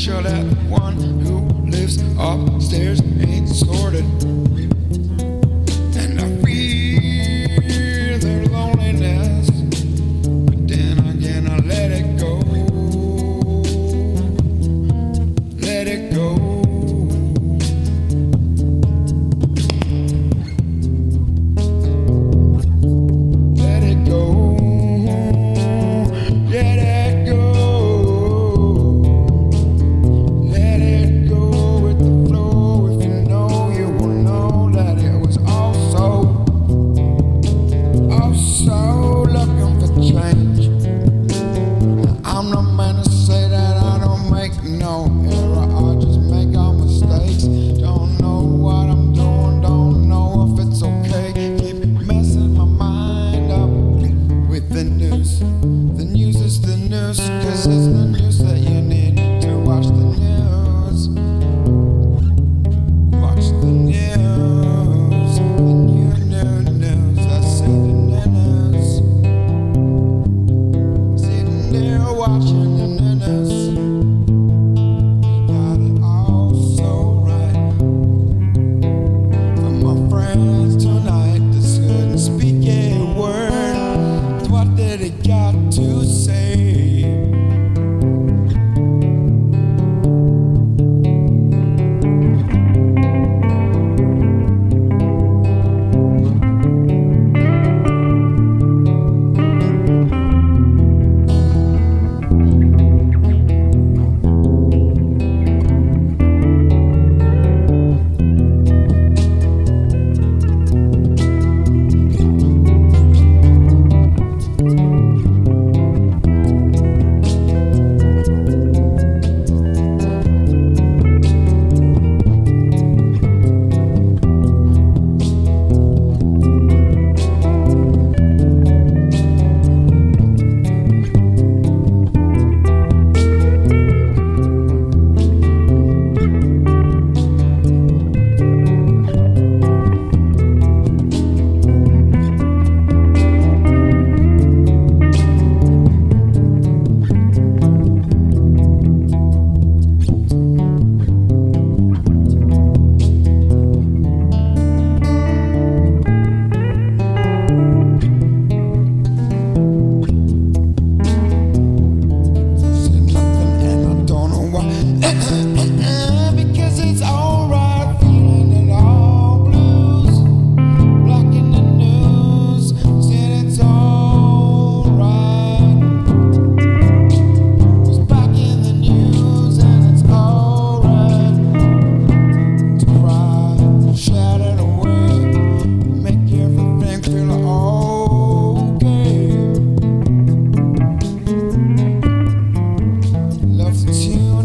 sure that one who lives upstairs ain't sorted.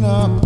up.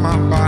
my body.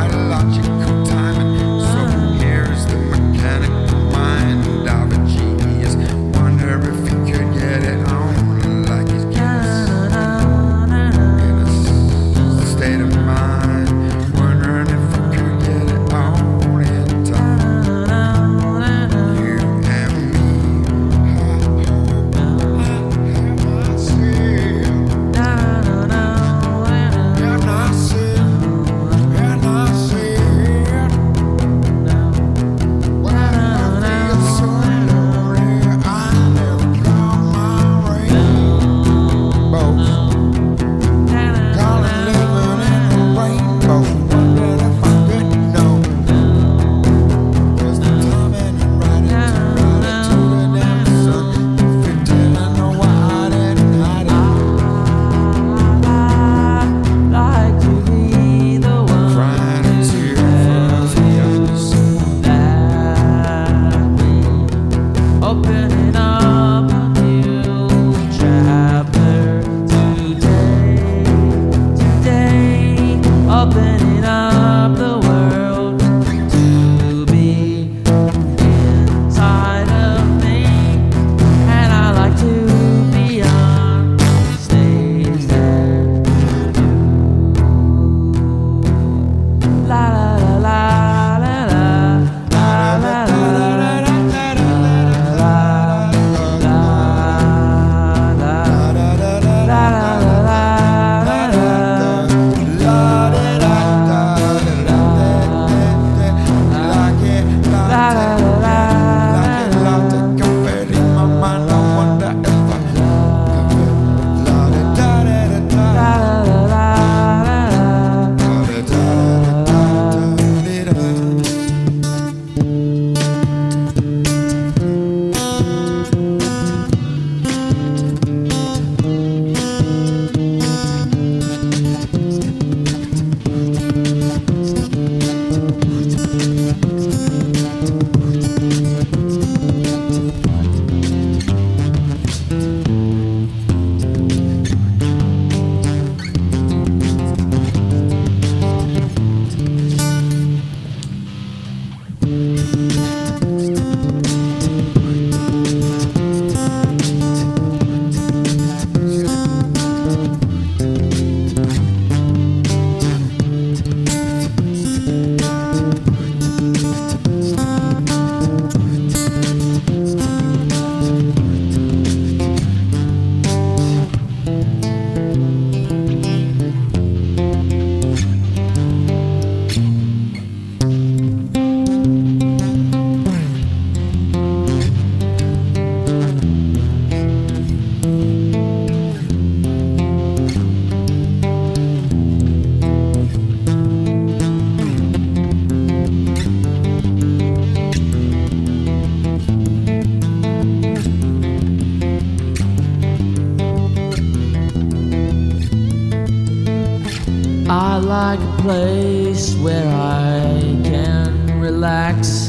Place where I can relax.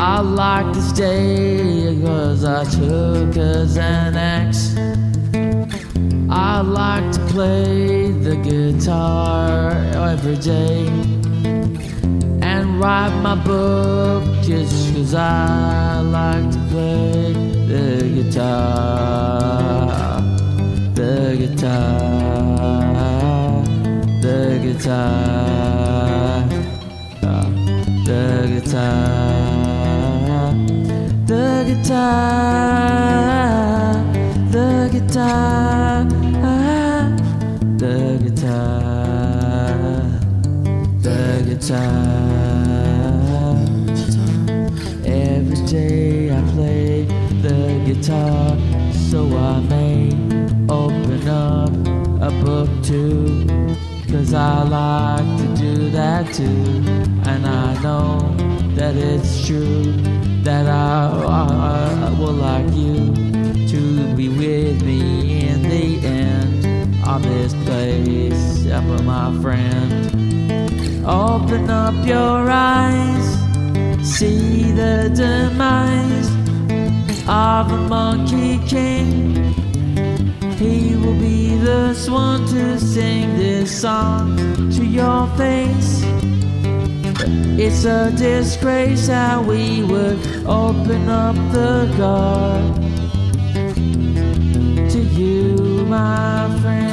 I like to stay because I took a Xanax. I like to play the guitar every day and write my book just because I like to play the guitar. The guitar. The guitar. The guitar. The guitar. The guitar. The guitar. The guitar. Every day I play the guitar, so I may open up a book too. I like to do that too. And I know that it's true that I, I, like you to be with me in the end of this place. Ever my friend. Open up your eyes, see the demise of the Monkey King. He will be the swan to sing this song to your face. It's a disgrace how we would open up the guard to you, my friend.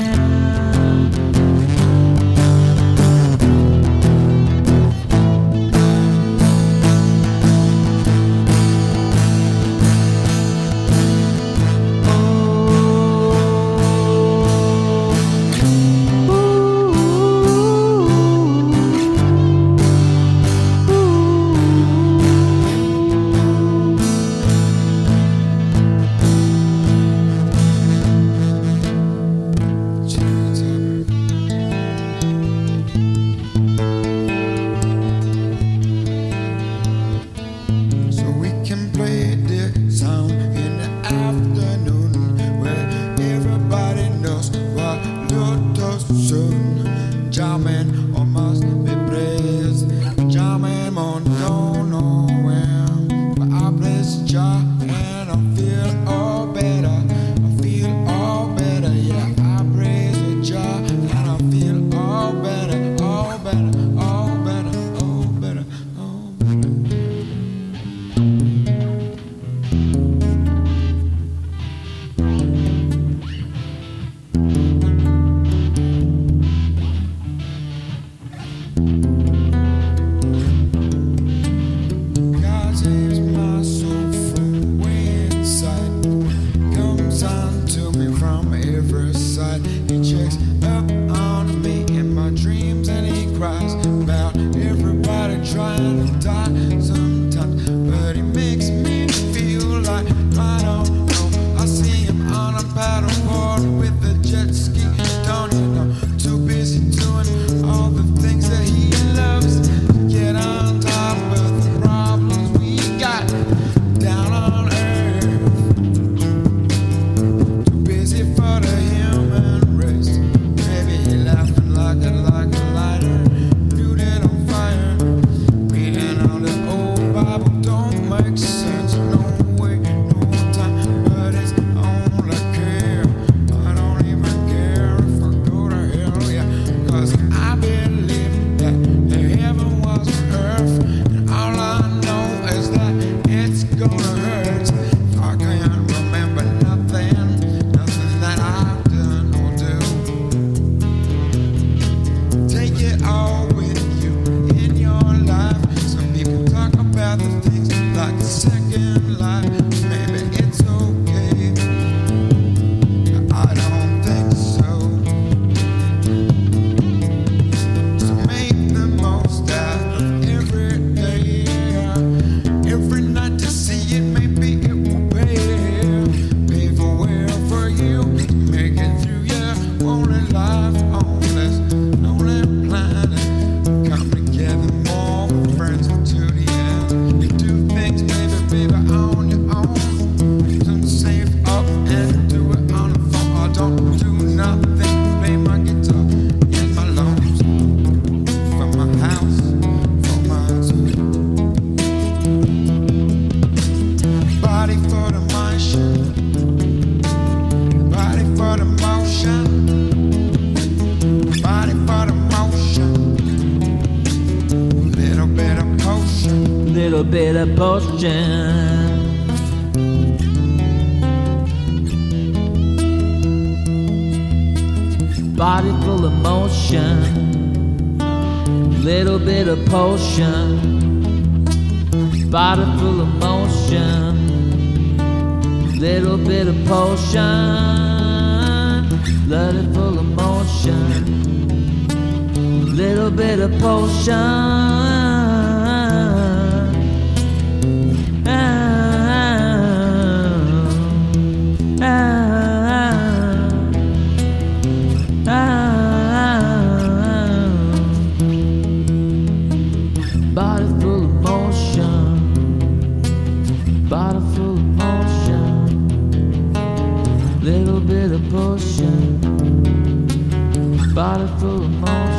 bottle full of moss.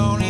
gonna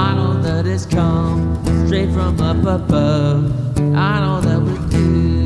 I know that it's come straight from up above. I know that we do.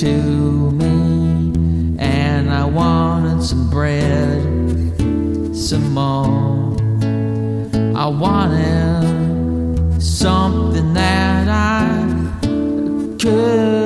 to me, and I wanted some bread, some more. I wanted something that I could.